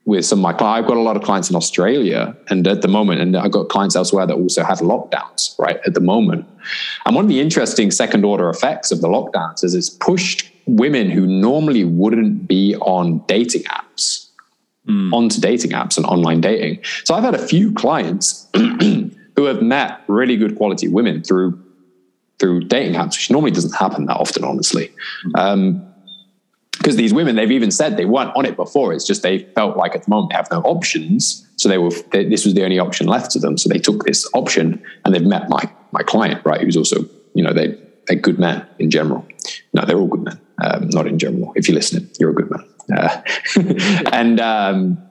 with some of my clients, I've got a lot of clients in Australia and at the moment, and I've got clients elsewhere that also have lockdowns, right, at the moment. And one of the interesting second order effects of the lockdowns is it's pushed women who normally wouldn't be on dating apps mm. onto dating apps and online dating. So I've had a few clients who have met really good quality women through through dating apps, which normally doesn't happen that often, honestly. Um, because these women, they've even said they weren't on it before. It's just they felt like at the moment they have no options, so they were. They, this was the only option left to them. So they took this option, and they've met my my client, right? Who's also, you know, they they're good men in general. no, they're all good men. Um, not in general. If you're listening, you're a good man. Uh, and um,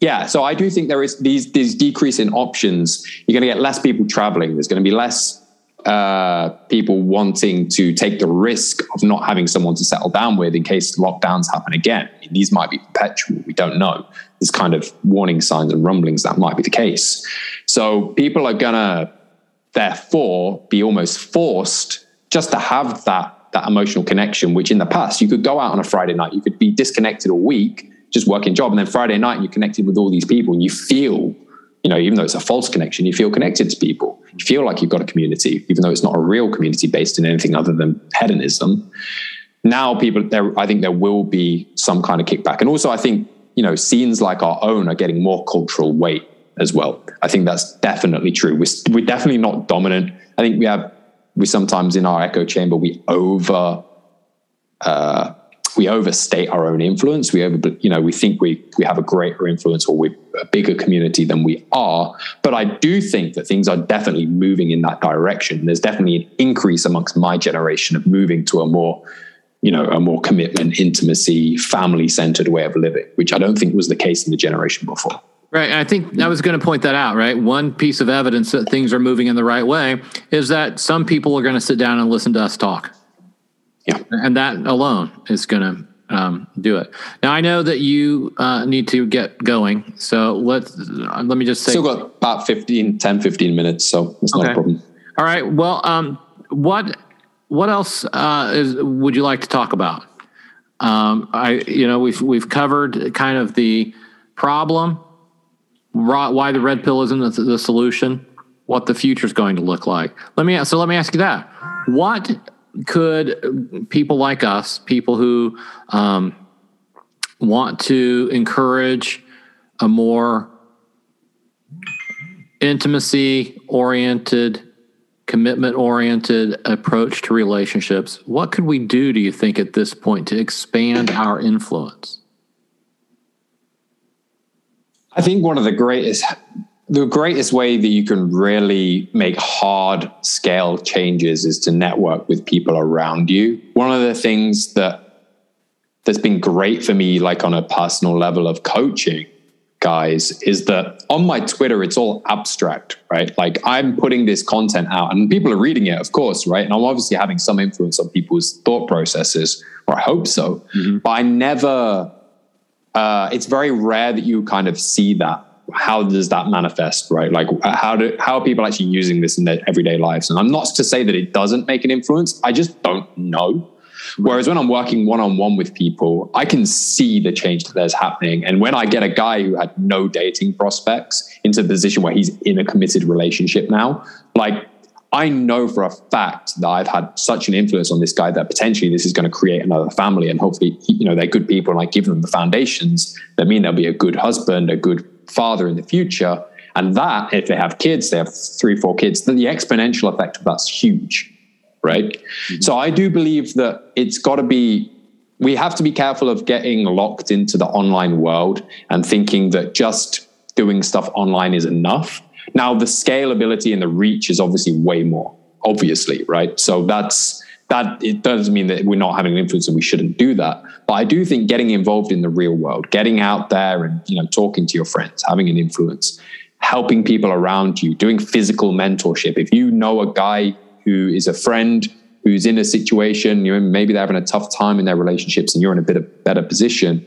yeah, so I do think there is these these decrease in options. You're going to get less people traveling. There's going to be less uh, people wanting to take the risk of not having someone to settle down with in case lockdowns happen again. I mean, these might be perpetual. We don't know. There's kind of warning signs and rumblings that might be the case. So people are going to therefore be almost forced just to have that that emotional connection, which in the past you could go out on a Friday night, you could be disconnected a week, just working job, and then Friday night you're connected with all these people and you feel, you know, even though it's a false connection, you feel connected to people. You feel like you've got a community, even though it's not a real community based in anything other than hedonism. Now people there I think there will be some kind of kickback. And also I think, you know, scenes like our own are getting more cultural weight as well. I think that's definitely true. We're, we're definitely not dominant. I think we have we sometimes in our echo chamber we over uh, we overstate our own influence. We over, you know, we think we we have a greater influence or we're a bigger community than we are. But I do think that things are definitely moving in that direction. There's definitely an increase amongst my generation of moving to a more, you know, a more commitment, intimacy, family centered way of living, which I don't think was the case in the generation before. Right. I think I was going to point that out, right? One piece of evidence that things are moving in the right way is that some people are going to sit down and listen to us talk. Yeah. And that alone is going to um, do it. Now, I know that you uh, need to get going. So let's, uh, let me just say. Still got about 15, 10, 15 minutes. So it's okay. not a problem. All right. Well, um, what, what else uh, is, would you like to talk about? Um, I, you know, we've, we've covered kind of the problem why the red pill isn't the, the solution, what the future is going to look like. Let me so let me ask you that: What could people like us, people who um, want to encourage a more intimacy oriented, commitment oriented approach to relationships, what could we do, do you think, at this point to expand our influence? I think one of the greatest the greatest way that you can really make hard scale changes is to network with people around you. One of the things that that's been great for me, like on a personal level of coaching, guys, is that on my Twitter, it's all abstract, right? Like I'm putting this content out and people are reading it, of course, right? And I'm obviously having some influence on people's thought processes, or I hope so. Mm-hmm. But I never uh, it's very rare that you kind of see that. How does that manifest, right? Like, uh, how do how are people actually using this in their everyday lives? And I'm not to say that it doesn't make an influence. I just don't know. Whereas when I'm working one on one with people, I can see the change that there's happening. And when I get a guy who had no dating prospects into a position where he's in a committed relationship now, like I know for a fact that I've had such an influence on this guy that potentially this is going to create another family, and hopefully, you know, they're good people, and I give them the foundations that mean they'll be a good husband, a good father in the future. And that, if they have kids, they have three, four kids, then the exponential effect of that's huge, right? Mm-hmm. So I do believe that it's got to be. We have to be careful of getting locked into the online world and thinking that just doing stuff online is enough now, the scalability and the reach is obviously way more, obviously, right? So that's that it doesn't mean that we're not having an influence and we shouldn't do that. But I do think getting involved in the real world, getting out there and you know talking to your friends, having an influence, helping people around you, doing physical mentorship. If you know a guy who is a friend who's in a situation, you know, maybe they're having a tough time in their relationships and you're in a bit of better position,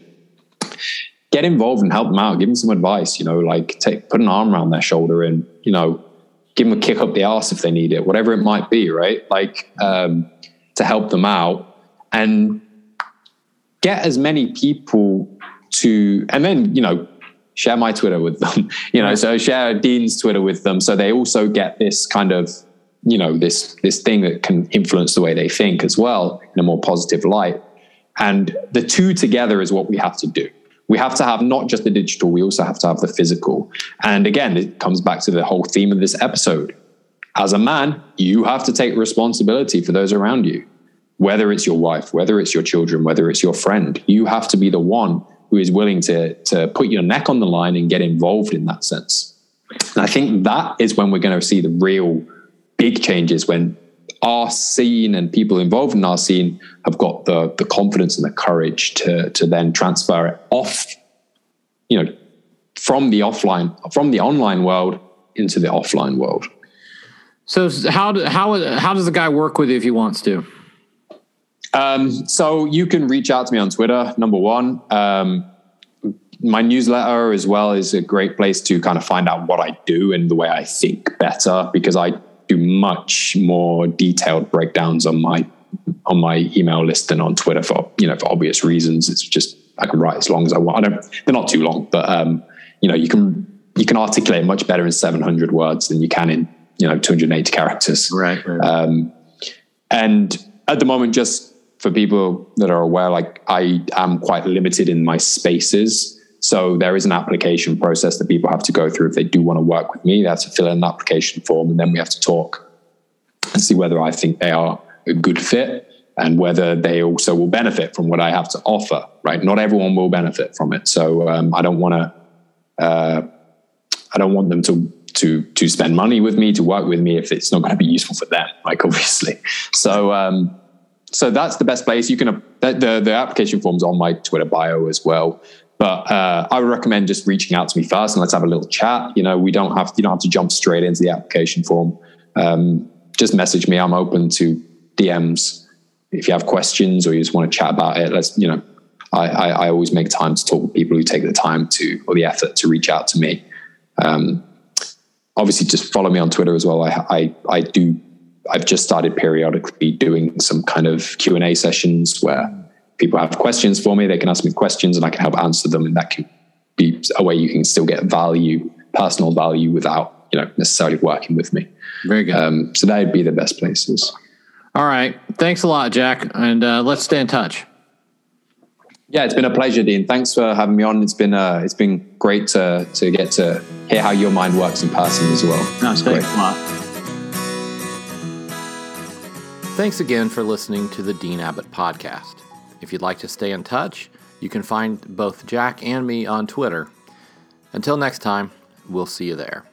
get involved and help them out. Give them some advice. You know, like take put an arm around their shoulder and you know give them a kick up the ass if they need it, whatever it might be. Right, like um, to help them out and get as many people to, and then you know share my Twitter with them. You know, so share Dean's Twitter with them, so they also get this kind of you know this this thing that can influence the way they think as well in a more positive light. And the two together is what we have to do we have to have not just the digital, we also have to have the physical. And again, it comes back to the whole theme of this episode. As a man, you have to take responsibility for those around you, whether it's your wife, whether it's your children, whether it's your friend. You have to be the one who is willing to, to put your neck on the line and get involved in that sense. And I think that is when we're going to see the real big changes when our scene and people involved in our scene have got the the confidence and the courage to to then transfer it off, you know, from the offline from the online world into the offline world. So how how how does the guy work with you if he wants to? Um, so you can reach out to me on Twitter. Number one, um, my newsletter as well is a great place to kind of find out what I do and the way I think better because I do much more detailed breakdowns on my on my email list than on Twitter for you know for obvious reasons. It's just I can write as long as I want. I don't. They're not too long, but um, you know you can you can articulate much better in 700 words than you can in you know 280 characters. Right. right. Um, and at the moment, just for people that are aware, like I am quite limited in my spaces. So there is an application process that people have to go through if they do want to work with me. They have to fill in an application form, and then we have to talk and see whether I think they are a good fit and whether they also will benefit from what I have to offer. Right? Not everyone will benefit from it, so um, I don't want to. Uh, I don't want them to to to spend money with me to work with me if it's not going to be useful for them. Like obviously, so um, so that's the best place. You can the the application forms on my Twitter bio as well. But uh, I would recommend just reaching out to me first and let's have a little chat. You know, we don't have you don't have to jump straight into the application form. Um, just message me. I'm open to DMs if you have questions or you just want to chat about it. Let's you know, I, I, I always make time to talk with people who take the time to or the effort to reach out to me. Um, obviously, just follow me on Twitter as well. I I, I do. I've just started periodically doing some kind of Q and A sessions where people have questions for me, they can ask me questions and I can help answer them. And that can be a way you can still get value, personal value without, you know, necessarily working with me. Very good. Um, so that would be the best places. All right. Thanks a lot, Jack. And uh, let's stay in touch. Yeah, it's been a pleasure, Dean. Thanks for having me on. It's been uh, it's been great to to get to hear how your mind works in person as well. No, thanks great. a lot. Thanks again for listening to the Dean Abbott podcast. If you'd like to stay in touch, you can find both Jack and me on Twitter. Until next time, we'll see you there.